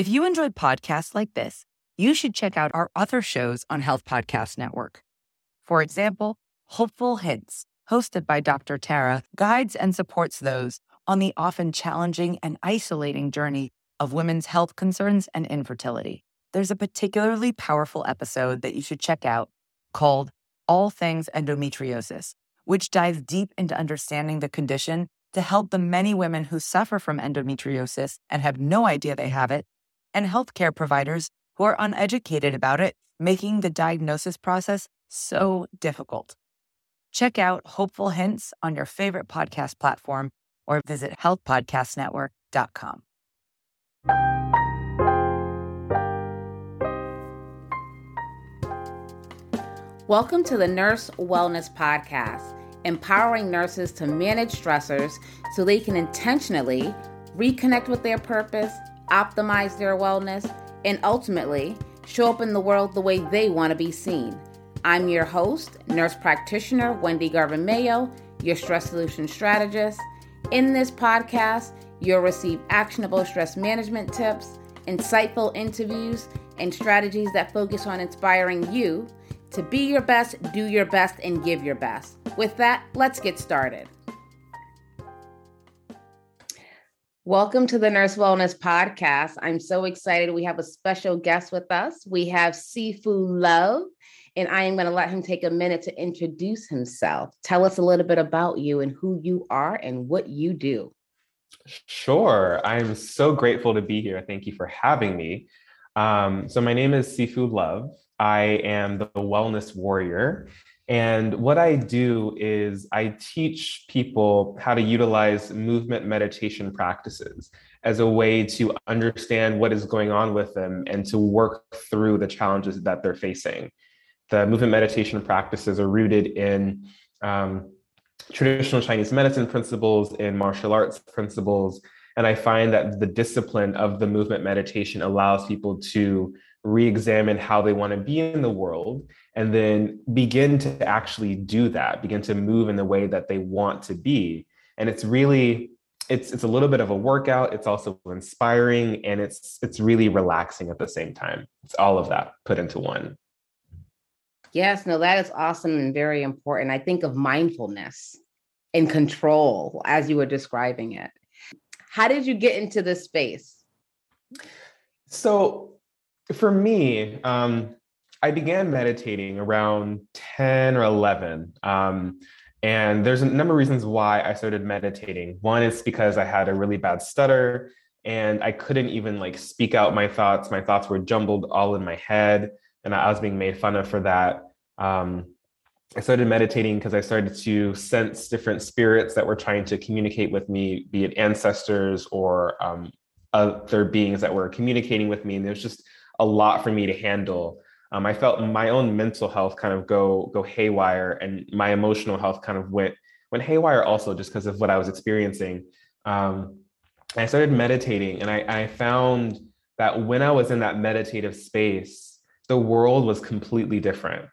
If you enjoyed podcasts like this, you should check out our other shows on Health Podcast Network. For example, Hopeful Hints, hosted by Dr. Tara, guides and supports those on the often challenging and isolating journey of women's health concerns and infertility. There's a particularly powerful episode that you should check out called All Things Endometriosis, which dives deep into understanding the condition to help the many women who suffer from endometriosis and have no idea they have it, and healthcare providers who are uneducated about it, making the diagnosis process so difficult. Check out Hopeful Hints on your favorite podcast platform or visit healthpodcastnetwork.com. Welcome to the Nurse Wellness Podcast, empowering nurses to manage stressors so they can intentionally reconnect with their purpose, optimize their wellness, and ultimately show up in the world the way they want to be seen. I'm your host, nurse practitioner Wendy Garvin Mayo, your stress solution strategist. In this podcast, you'll receive actionable stress management tips, insightful interviews, and strategies that focus on inspiring you to be your best, do your best, and give your best. With that, let's get started. Welcome to the Nurse Wellness Podcast. I'm so excited. We have a special guest with us. We have Sifu Love, and I am going to let him take a minute to introduce himself. Tell us a little bit about you and who you are and what you do. Sure. I'm so grateful to be here. Thank you for having me. Um, so, my name is Sifu Love. I am the wellness warrior. And what I do is I teach people how to utilize movement meditation practices as a way to understand what is going on with them and to work through the challenges that they're facing. The movement meditation practices are rooted in um, traditional Chinese medicine principles, in martial arts principles. And I find that the discipline of the movement meditation allows people to re-examine how they want to be in the world and then begin to actually do that begin to move in the way that they want to be. And it's really it's it's a little bit of a workout. It's also inspiring and it's it's really relaxing at the same time. It's all of that put into one. Yes no that is awesome and very important. I think of mindfulness and control as you were describing it. How did you get into this space? So for me, um, I began meditating around 10 or 11. Um, and there's a number of reasons why I started meditating. One is because I had a really bad stutter and I couldn't even like speak out my thoughts. My thoughts were jumbled all in my head and I was being made fun of for that. Um, I started meditating because I started to sense different spirits that were trying to communicate with me, be it ancestors or um, other beings that were communicating with me. And there was just a lot for me to handle. Um, I felt my own mental health kind of go go haywire, and my emotional health kind of went went haywire also just because of what I was experiencing. Um, I started meditating, and I, I found that when I was in that meditative space, the world was completely different.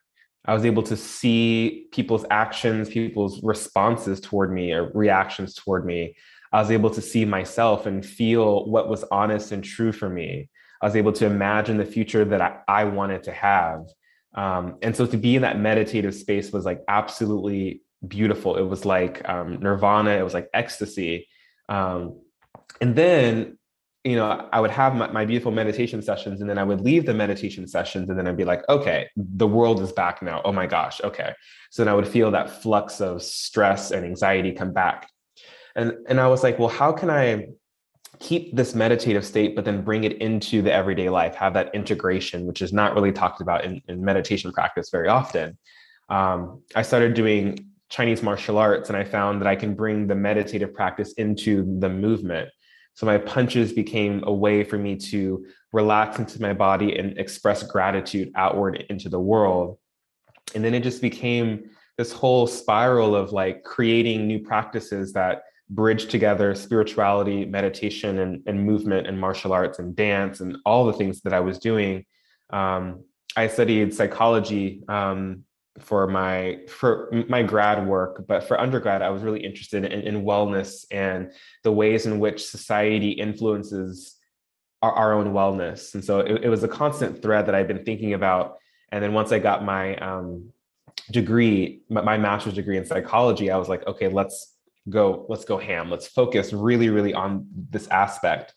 I was able to see people's actions, people's responses toward me, or reactions toward me. I was able to see myself and feel what was honest and true for me. I was able to imagine the future that I, I wanted to have. Um, and so to be in that meditative space was like absolutely beautiful. It was like um, nirvana, it was like ecstasy. Um, and then, you know, I would have my, my, beautiful meditation sessions, and then I would leave the meditation sessions, and then I'd be like, okay, the world is back now. Oh my gosh, okay. So then I would feel that flux of stress and anxiety come back. And, and I was like, well, how can I keep this meditative state, but then bring it into the everyday life, have that integration, which is not really talked about in, in meditation practice very often. Um, I started doing Chinese martial arts and I found that I can bring the meditative practice into the movement. So my punches became a way for me to relax into my body and express gratitude outward into the world. And then it just became this whole spiral of like creating new practices that bridge together spirituality, meditation, and, and movement, and martial arts, and dance, and all the things that I was doing. Um, I studied psychology um, for my for my grad work, but for undergrad, I was really interested in, in wellness and the ways in which society influences our, our own wellness. And so it, it, was a constant thread that I've been thinking about. And then once I got my um, degree, my, my master's degree in psychology, I was like, okay, let's go, let's go ham. Let's focus really, really on this aspect.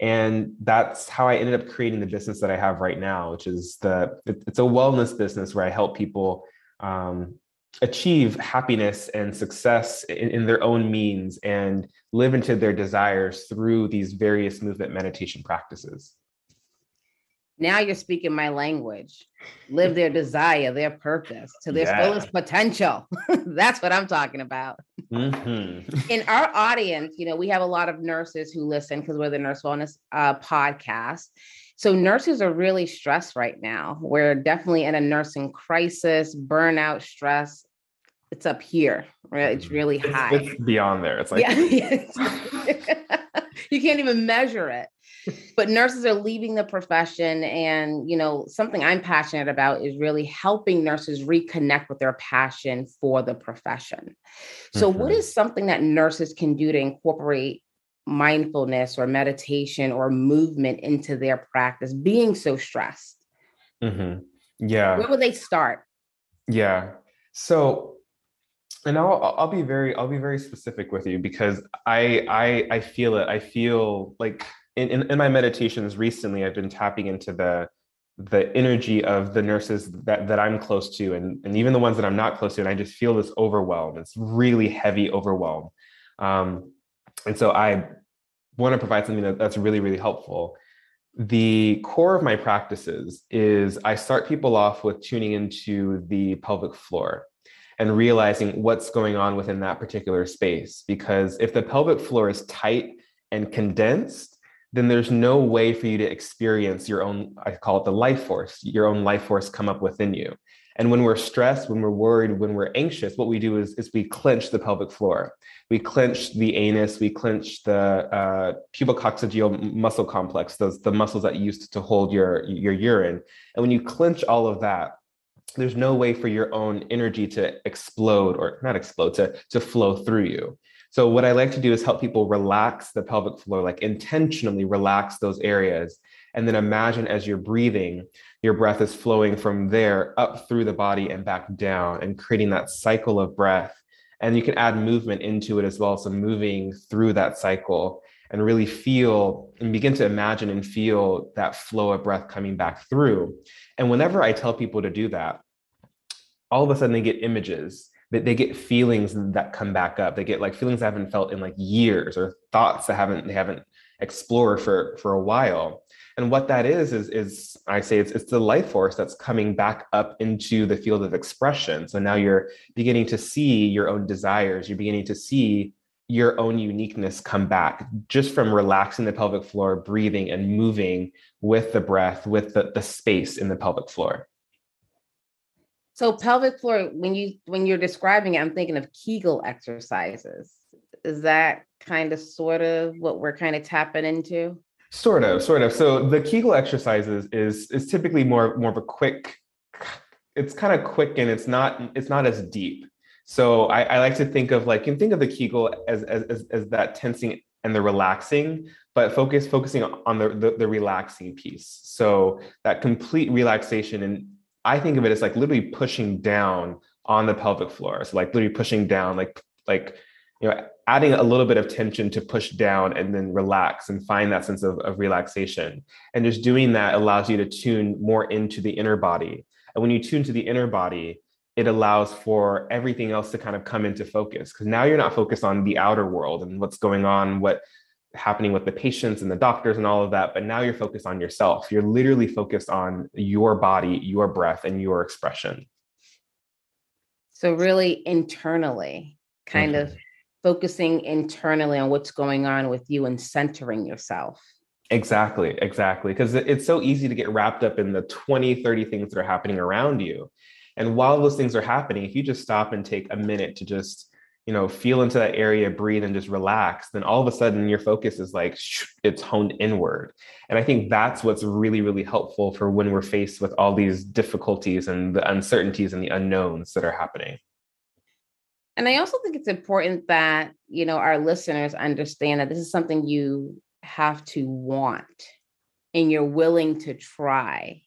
And that's how I ended up creating the business that I have right now, which is the it's a wellness business where I help people um, achieve happiness and success in, in, their own means and live into their desires through these various movement meditation practices. Now you're speaking my language. Live their desire, their purpose to their yeah. fullest potential. That's what I'm talking about. Mm-hmm. In our audience, you know, we have a lot of nurses who listen because we're the Nurse Wellness uh, podcast. So nurses are really stressed right now. We're definitely in a nursing crisis, burnout, stress. It's up here, right? It's mm-hmm. really high. It's, it's beyond there. It's like yeah, you can't even measure it. But nurses are leaving the profession, and you know something I'm passionate about is really helping nurses reconnect with their passion for the profession. So, mm-hmm. what is something that nurses can do to incorporate mindfulness or meditation or movement into their practice being so stressed mm-hmm. yeah where would they start yeah so and I'll I'll be very I'll be very specific with you because I I I feel it. I feel like in, in, in my meditations recently, I've been tapping into the the energy of the nurses that that I'm close to, and and even the ones that I'm not close to, and I just feel this overwhelm. It's really heavy overwhelm, um, and so I want to provide something that, that's really, really helpful. The core of my practices is I start people off with tuning into the pelvic floor and realizing what's going on within that particular space. Because if the pelvic floor is tight and condensed, then there's no way for you to experience your own, I call it the life force, your own life force come up within you. And when we're stressed, when we're worried, when we're anxious, what we do is, is we clench the pelvic floor. We clench the anus, we clench the uh, pubococcygeal muscle complex, those the muscles that used to hold your, your urine. And when you clench all of that, there's no way for your own energy to explode or not explode, to, to flow through you. So what I like to do is help people relax the pelvic floor, like intentionally relax those areas. And then imagine as you're breathing, your breath is flowing from there up through the body and back down and creating that cycle of breath. And you can add movement into it as well. So moving through that cycle and really feel and begin to imagine and feel that flow of breath coming back through. And whenever I tell people to do that, all of a sudden they get images they, they get feelings that come back up they get like feelings they haven't felt in like years or thoughts that haven't they haven't explored for for a while and what that is, is, is I say it's, it's the life force that's coming back up into the field of expression. So now you're beginning to see your own desires. You're beginning to see your own uniqueness come back just from relaxing the pelvic floor, breathing and moving with the breath, with the, the space in the pelvic floor. So pelvic floor, when you when you're describing it, I'm thinking of Kegel exercises. Is that kind of sort of what we're kind of tapping into? Sort of, sort of. So the Kegel exercises is is typically more more of a quick. It's kind of quick and it's not it's not as deep. So I, I like to think of like you can think of the Kegel as as as that tensing and the relaxing, but focus focusing on the, the, the relaxing piece. So that complete relaxation, and I think of it as like literally pushing down on the pelvic floor. So like literally pushing down, like like you know adding a little bit of tension to push down and then relax and find that sense of, of relaxation and just doing that allows you to tune more into the inner body and when you tune to the inner body it allows for everything else to kind of come into focus because now you're not focused on the outer world and what's going on what happening with the patients and the doctors and all of that but now you're focused on yourself you're literally focused on your body your breath and your expression so really internally kind mm-hmm. of focusing internally on what's going on with you and centering yourself. Exactly, exactly. Because it's so easy to get wrapped up in the 20, 30 things that are happening around you. And while those things are happening, if you just stop and take a minute to just, you know, feel into that area, breathe and just relax, then all of a sudden your focus is like, it's honed inward. And I think that's what's really, really helpful for when we're faced with all these difficulties and the uncertainties and the unknowns that are happening. And I also think it's important that, you know, our listeners understand that this is something you have to want. and you're willing to try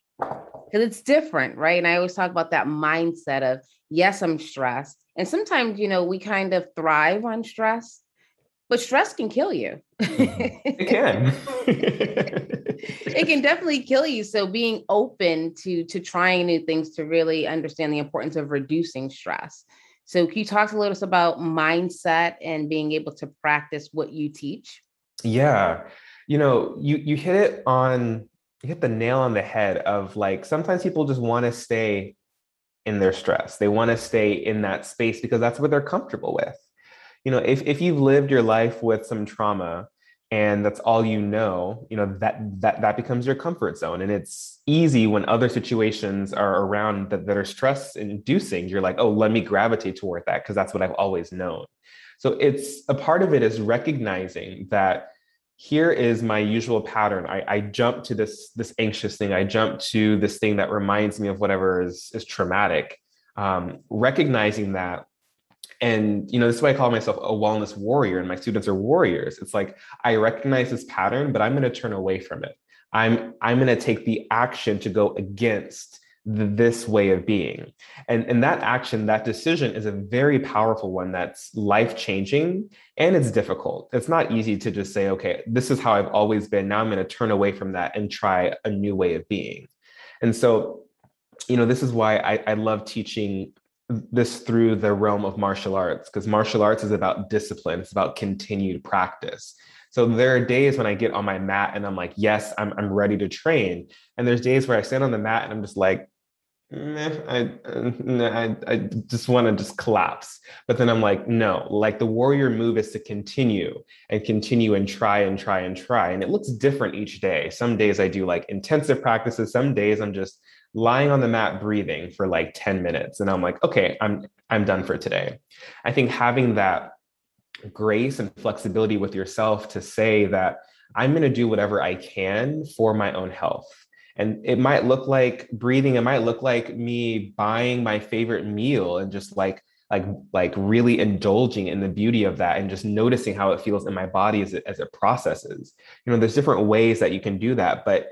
because it's different, right? And I always talk about that mindset of, yes, I'm stressed. And sometimes, you know, we kind of thrive on stress, but stress can kill you. it can. it can definitely kill you. So being open to to trying new things to really understand the importance of reducing stress. So can you talk a little bit about mindset and being able to practice what you teach? Yeah. You know, you you hit it on you hit the nail on the head of like sometimes people just want to stay in their stress. They want to stay in that space because that's what they're comfortable with. You know, if if you've lived your life with some trauma and that's all you know, you know, that that that becomes your comfort zone. And it's easy when other situations are around that, that are stress inducing. You're like, oh, let me gravitate toward that because that's what I've always known. So it's a part of it is recognizing that here is my usual pattern. I, I jump to this this anxious thing. I jump to this thing that reminds me of whatever is is traumatic. Um, recognizing that, and you know, this is why I call myself a wellness warrior, and my students are warriors. It's like I recognize this pattern, but I'm going to turn away from it. I'm I'm going to take the action to go against this way of being. And, and that action, that decision is a very powerful one that's life changing and it's difficult. It's not easy to just say, okay, this is how I've always been. Now I'm going to turn away from that and try a new way of being. And so, you know, this is why I, I love teaching this through the realm of martial arts, because martial arts is about discipline, it's about continued practice. So there are days when I get on my mat and I'm like, yes, I'm, I'm ready to train. And there's days where I stand on the mat and I'm just like, I, I, I just want to just collapse. But then I'm like, no, like the warrior move is to continue and continue and try and try and try. And it looks different each day. Some days I do like intensive practices. Some days I'm just lying on the mat breathing for like 10 minutes. And I'm like, okay, I'm I'm done for today. I think having that grace and flexibility with yourself to say that I'm going to do whatever I can for my own health and it might look like breathing it might look like me buying my favorite meal and just like like like really indulging in the beauty of that and just noticing how it feels in my body as it, as it processes. You know there's different ways that you can do that but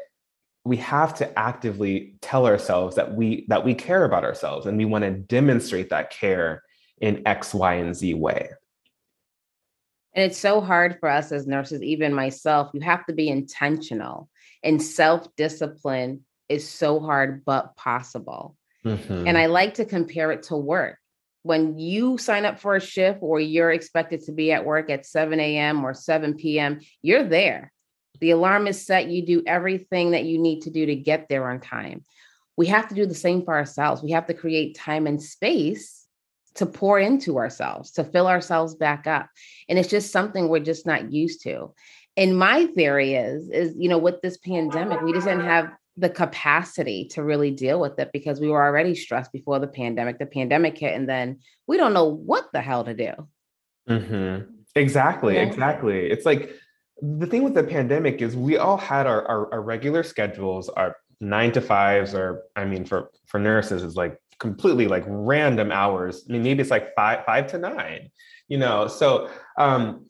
we have to actively tell ourselves that we that we care about ourselves and we want to demonstrate that care in x y and z way. And it's so hard for us as nurses even myself you have to be intentional and self discipline is so hard, but possible. Mm-hmm. And I like to compare it to work. When you sign up for a shift or you're expected to be at work at 7 a.m. or 7 p.m., you're there. The alarm is set. You do everything that you need to do to get there on time. We have to do the same for ourselves. We have to create time and space to pour into ourselves, to fill ourselves back up. And it's just something we're just not used to and my theory is is you know with this pandemic we just didn't have the capacity to really deal with it because we were already stressed before the pandemic the pandemic hit and then we don't know what the hell to do mm-hmm. exactly yeah. exactly it's like the thing with the pandemic is we all had our, our, our regular schedules our nine to fives or i mean for for nurses is like completely like random hours i mean maybe it's like five five to nine you know so um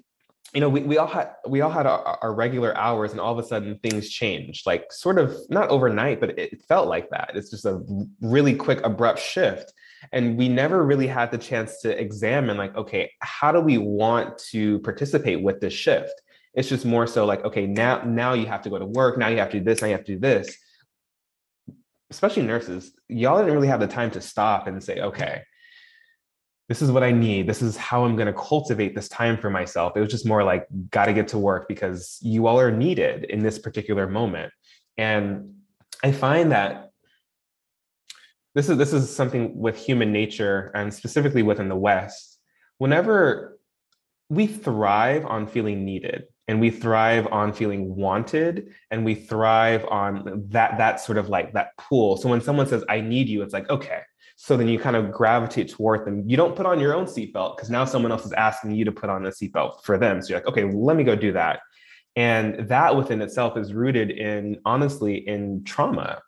you know, we, we all had we all had our, our, regular hours, and all of a sudden things changed, like sort of not overnight, but it felt like that. It's just a really quick, abrupt shift, and we never really had the chance to examine, like, okay, how do we want to participate with this shift? It's just more so like, okay, now now you have to go to work, now you have to do this, now you have to do this. Especially nurses, y'all didn't really have the time to stop and say, okay, this is what I need. This is how I'm going to cultivate this time for myself. It was just more like, got to get to work because you all are needed in this particular moment. And I find that this is this is something with human nature and specifically within the West. Whenever we thrive on feeling needed and we thrive on feeling wanted and we thrive on that that sort of like that pool. So when someone says, I need you, it's like, okay, so then you kind of gravitate toward them. You don't put on your own seatbelt because now someone else is asking you to put on a seatbelt for them. So you're like, okay, let me go do that. And that within itself is rooted in, honestly, in trauma.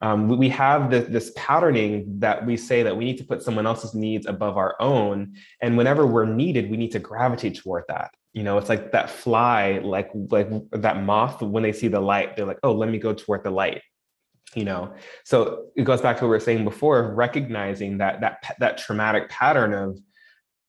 Um, we have this, this patterning that we say that we need to put someone else's needs above our own. And whenever we're needed, we need to gravitate toward that. You know it's like that fly like like that moth when they see the light they're like oh let me go toward the light you know? So it goes back to what we were saying before of recognizing that that that traumatic pattern of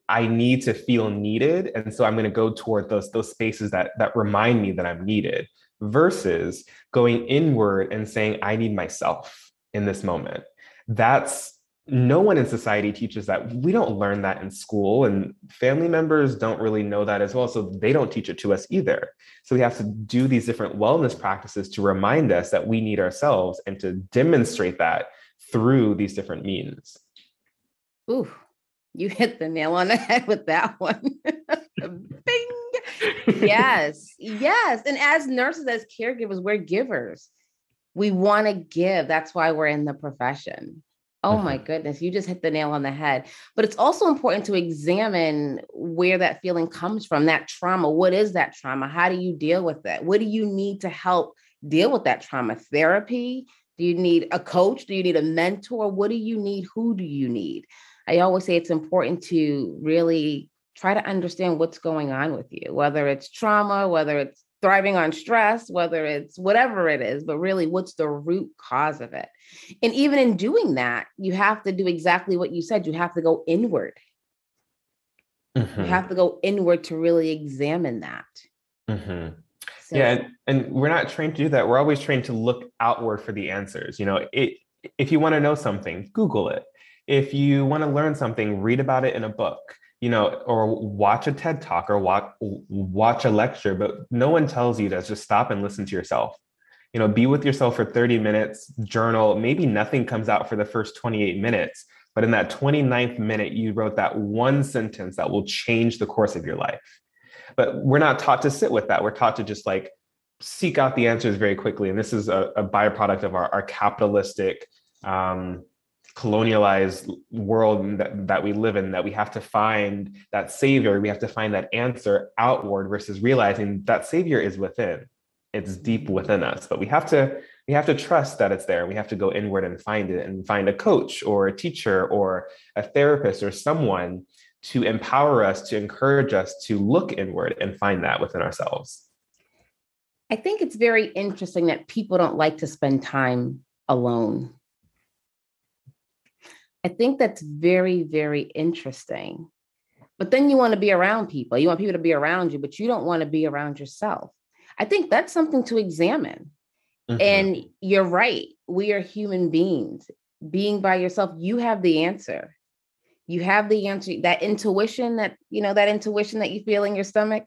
i need to feel needed and so i'm going to go toward those those spaces that that remind me that i'm needed versus going inward and saying i need myself in this moment. That's no one in society teaches that. We don't learn that in school, and family members don't really know that as well. So they don't teach it to us either. So we have to do these different wellness practices to remind us that we need ourselves and to demonstrate that through these different means. Ooh, you hit the nail on the head with that one. Bing. yes, yes. And as nurses, as caregivers, we're givers. We want to give. That's why we're in the profession. Oh my mm-hmm. goodness, you just hit the nail on the head. But it's also important to examine where that feeling comes from, that trauma. What is that trauma? How do you deal with that? What do you need to help deal with that trauma? Therapy? Do you need a coach? Do you need a mentor? What do you need? Who do you need? I always say it's important to really try to understand what's going on with you, whether it's trauma, whether it's thriving on stress, whether it's whatever it is, but really what's the root cause of it. And even in doing that, you have to do exactly what you said. You have to go inward. Mm-hmm. You have to go inward to really examine that. Mm-hmm. So, yeah, and, and we're not trained to do that. We're always trained to look outward for the answers. You know, it, if you want to know something, Google it. If you want to learn something, read about it in a book you know, or watch a TED talk or watch watch a lecture, but no one tells you to just stop and listen to yourself. You know, be with yourself for 30 minutes, journal. Maybe nothing comes out for the first 28 minutes, but in that 29th minute, you wrote that one sentence that will change the course of your life. But we're not taught to sit with that. We're taught to just like seek out the answers very quickly. And this is a, a byproduct of our, our capitalistic um, colonialized world that, that we live in that we have to find that savior we have to find that answer outward versus realizing that savior is within. It's deep within us but we have to we have to trust that it's there. We have to go inward and find it and find a coach or a teacher or a therapist or someone to empower us to encourage us to look inward and find that within ourselves. I think it's very interesting that people don't like to spend time alone I think that's very, very interesting. But then you want to be around people. You want people to be around you, but you don't want to be around yourself. I think that's something to examine. Mm-hmm. And you're right. We are human beings. Being by yourself, you have the answer. You have the answer. That intuition that, you know, that intuition that you feel in your stomach,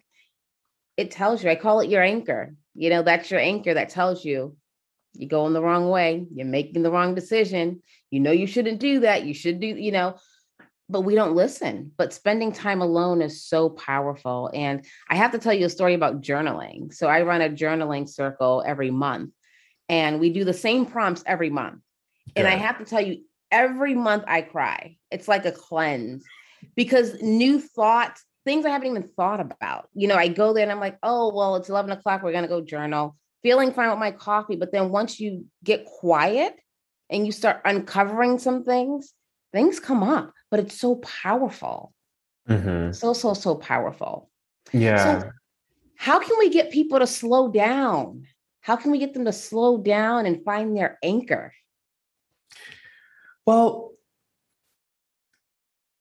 it tells you. I call it your anchor. You know, that's your anchor that tells you you're going the wrong way. You're making the wrong decision. You know, you shouldn't do that. You should do, you know, but we don't listen. But spending time alone is so powerful. And I have to tell you a story about journaling. So I run a journaling circle every month, and we do the same prompts every month. And I have to tell you, every month I cry. It's like a cleanse because new thoughts, things I haven't even thought about. You know, I go there and I'm like, oh, well, it's 11 o'clock. We're going to go journal feeling fine with my coffee. But then once you get quiet and you start uncovering some things, things come up, but it's so powerful. Mm-hmm. So, so, so powerful. Yeah. So how can we get people to slow down? How can we get them to slow down and find their anchor? Well,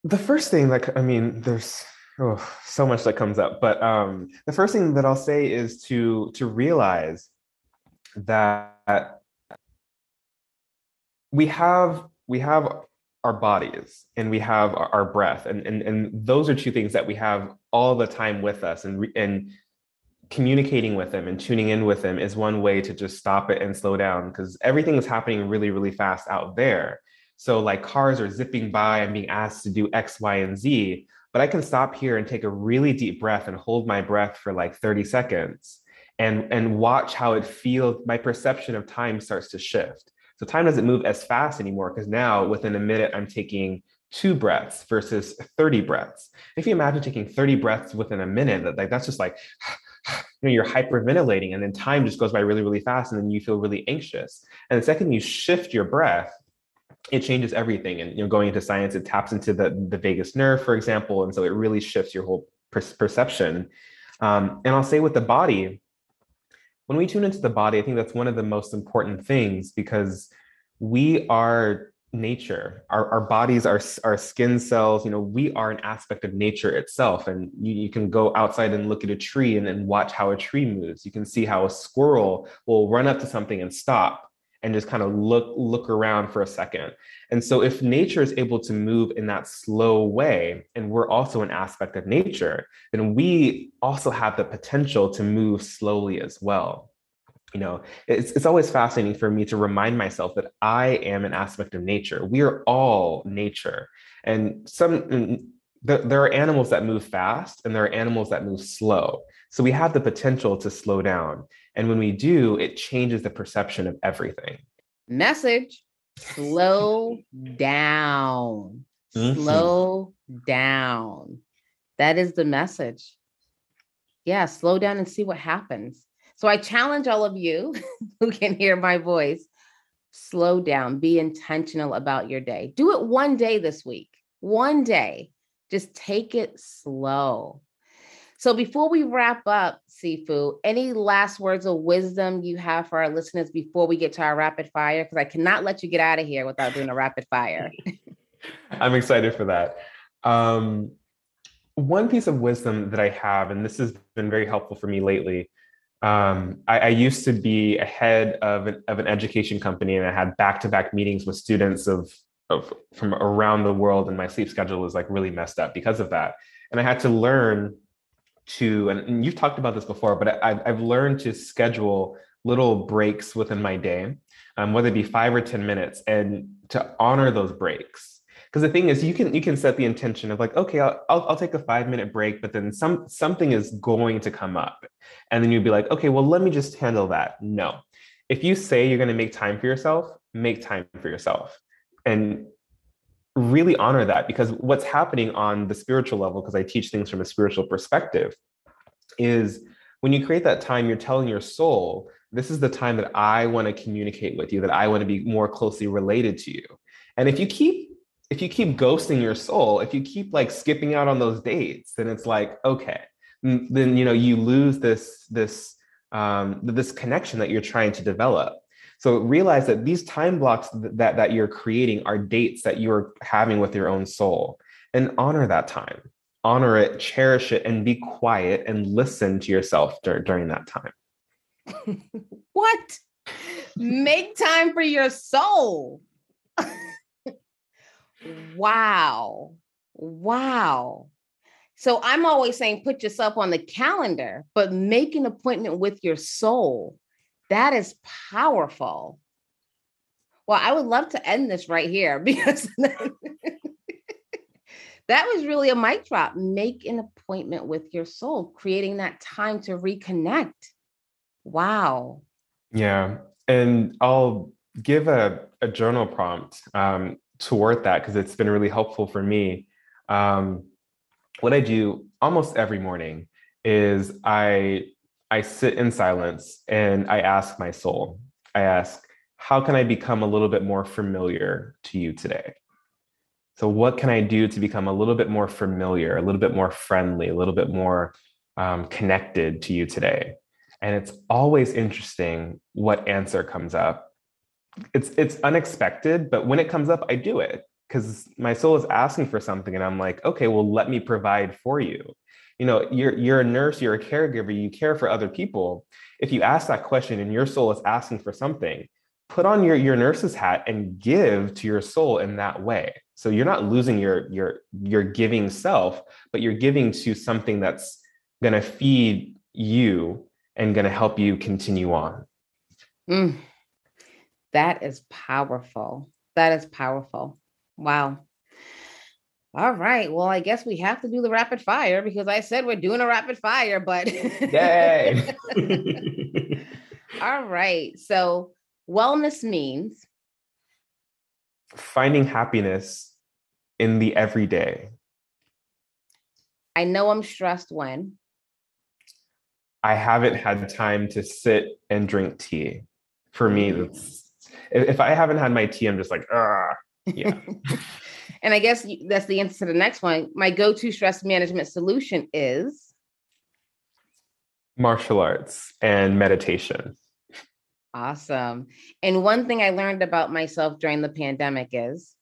the first thing, like, I mean, there's oh, so much that comes up. But um, the first thing that I'll say is to to realize that we have we have our bodies and we have our, our breath, and, and and those are two things that we have all the time with us, and and communicating with them and tuning in with them is one way to just stop it and slow down because everything is happening really really fast out there. So like cars are zipping by and being asked to do X, Y, and Z but I can stop here and take a really deep breath and hold my breath for like 30 seconds and, and watch how it feels. My perception of time starts to shift. So time doesn't move as fast anymore because now within a minute, I'm taking two breaths versus 30 breaths. If you imagine taking 30 breaths within a minute, that like that's just like you know you're hyperventilating and then time just goes by really really fast and then you feel really anxious. And the second you shift your breath, it changes everything. And you know, going into science, it taps into the the vagus nerve, for example, and so it really shifts your whole per- perception. Um, and I'll say with the body, when we tune into the body, I think that's one of the most important things because we are nature. Our, our bodies, our, our skin cells, you know, we are an aspect of nature itself. And you, you can go outside and look at a tree and, and watch how a tree moves. You can see how a squirrel will run up to something and stop and just kind of look look around for a second. And so if nature is able to move in that slow way and we're also an aspect of nature, then we also have the potential to move slowly as well. You know, it's, it's always fascinating for me to remind myself that I am an aspect of nature. We are all nature. And some there are animals that move fast and there are animals that move slow. So we have the potential to slow down. And when we do, it changes the perception of everything. Message slow down. Mm-hmm. Slow down. That is the message. Yeah, slow down and see what happens. So I challenge all of you who can hear my voice slow down, be intentional about your day. Do it one day this week, one day. Just take it slow. So before we wrap up, Sifu, any last words of wisdom you have for our listeners before we get to our rapid fire? Because I cannot let you get out of here without doing a rapid fire. I'm excited for that. Um, one piece of wisdom that I have, and this has been very helpful for me lately. Um, I, I, used to be a head of an, of an education company, and I had back-to-back meetings with students of, of from around the world, and my sleep schedule was like really messed up because of that. And I had to learn to, and you've talked about this before, but I've, I've learned to schedule little breaks within my day, um, whether it be five or 10 minutes, and to honor those breaks. Because the thing is, you can you can set the intention of like, okay, I'll, I'll, I'll take a five minute break, but then some something is going to come up, and then you'd be like, okay, well, let me just handle that. No, if you say you're going to make time for yourself, make time for yourself, and really honor that because what's happening on the spiritual level, because I teach things from a spiritual perspective, is when you create that time, you're telling your soul, this is the time that I want to communicate with you, that I want to be more closely related to you. And if you keep if you keep ghosting your soul, if you keep like skipping out on those dates, then it's like, okay, then you know you lose this this um, this connection that you're trying to develop. So realize that these time blocks that, that you're creating are dates that you're having with your own soul and honor that time. Honor it, cherish it, and be quiet and listen to yourself dur- during that time. what? Make time for your soul. wow. Wow. So I'm always saying put yourself on the calendar, but make an appointment with your soul. That is powerful. Well, I would love to end this right here because that was really a mic drop. Make an appointment with your soul, creating that time to reconnect. Wow. Yeah. And I'll give a, a journal prompt um, toward that because it's been really helpful for me. Um, what I do almost every morning is I I sit in silence and I ask my soul, I ask, how can I become a little bit more familiar to you today? So, what can I do to become a little bit more familiar, a little bit more friendly, a little bit more um, connected to you today? And it's always interesting what answer comes up. It's it's unexpected, but when it comes up, I do it because my soul is asking for something, and I'm like, okay, well, let me provide for you you know you're you're a nurse you're a caregiver you care for other people. If you ask that question and your soul is asking for something put on your your nurse's hat and give to your soul in that way. So you're not losing your your your giving self but you're giving to something that's going to feed you and going to help you continue on. Mm, that is powerful. That is powerful. Wow all right. Well, I guess we have to do the rapid fire because I said we're doing a rapid fire, but Yay. All right. So, wellness means finding happiness in the everyday. I know I'm stressed when I haven't had time to sit and drink tea. For me, mm. that's if I haven't had my tea, I'm just like, ah, yeah. And I guess that's the answer to the next one. My go to stress management solution is Martial arts and meditation. Awesome. And one thing I learned about myself during the pandemic is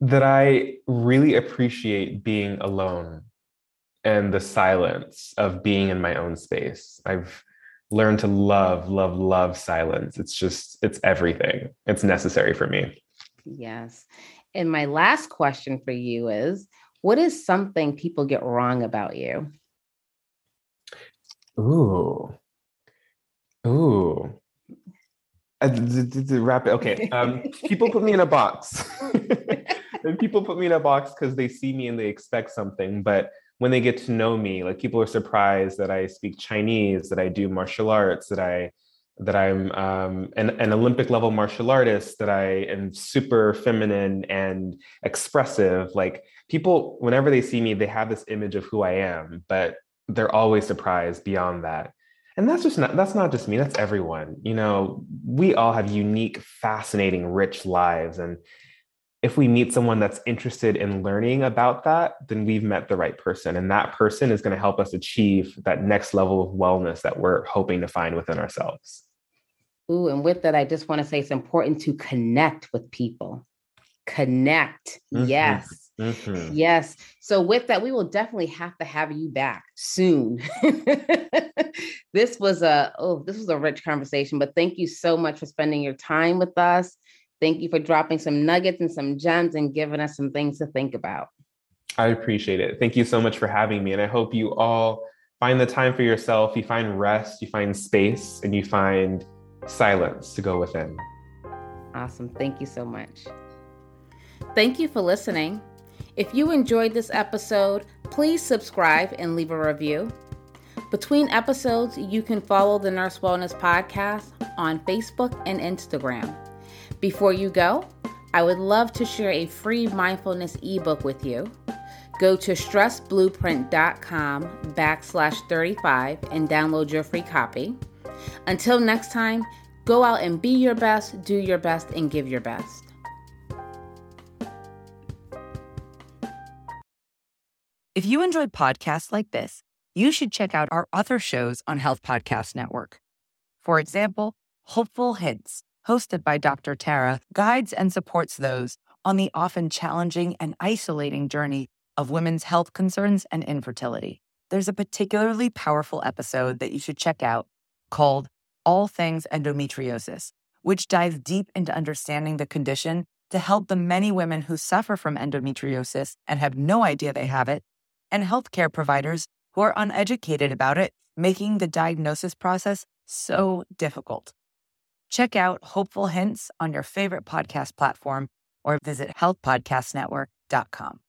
that I really appreciate being alone and the silence of being in my own space. I've learned to love, love, love silence. It's just, it's everything. It's necessary for me. Yes. And my last question for you is what is something people get wrong about you? Ooh. Ooh. Uh, wrap it. Okay. Um, people put me in a box. and people put me in a box because they see me and they expect something. But when they get to know me, like people are surprised that I speak Chinese, that I do martial arts, that I that I'm um, an, an Olympic level martial artist, that I am super feminine and expressive. Like people, whenever they see me, they have this image of who I am, but they're always surprised beyond that. And that's just not that's not just me that's everyone. You know we all have unique fascinating rich lives. And if we meet someone that's interested in learning about that then we've met the right person. And that person is going to help us achieve that next level of wellness that we're hoping to find within ourselves Ooh, and with that i just want to say it's important to connect with people connect mm-hmm. yes Mm-hmm. Yes. So, with that, we will definitely have to have you back soon. this was a oh, this was a rich conversation. But thank you so much for spending your time with us. Thank you for dropping some nuggets and some gems and giving us some things to think about. I appreciate it. Thank you so much for having me, and I hope you all find the time for yourself. You find rest, you find space, and you find silence to go within. Awesome. Thank you so much. Thank you for listening. If you enjoyed this episode, please subscribe and leave a review. Between episodes, you can follow the Nurse Wellness Podcast on Facebook and Instagram. Before you go, I would love to share a free mindfulness ebook with you. Go to stressblueprint.com backslash 35 and download your free copy. Until next time, go out and be your best, do your best, and give your best. If you enjoyed podcasts like this, you should check out our other shows on Health Podcast Network. For example, Hopeful Hints, hosted by Dr. Tara, guides and supports those on the often challenging and isolating journey of women's health concerns and infertility. There's a particularly powerful episode that you should check out called All Things Endometriosis, which dives deep into understanding the condition to help the many women who suffer from endometriosis and have no idea they have it and healthcare providers who are uneducated about it, making the diagnosis process so difficult. Check out Hopeful Hints on your favorite podcast platform or visit healthpodcastnetwork.com.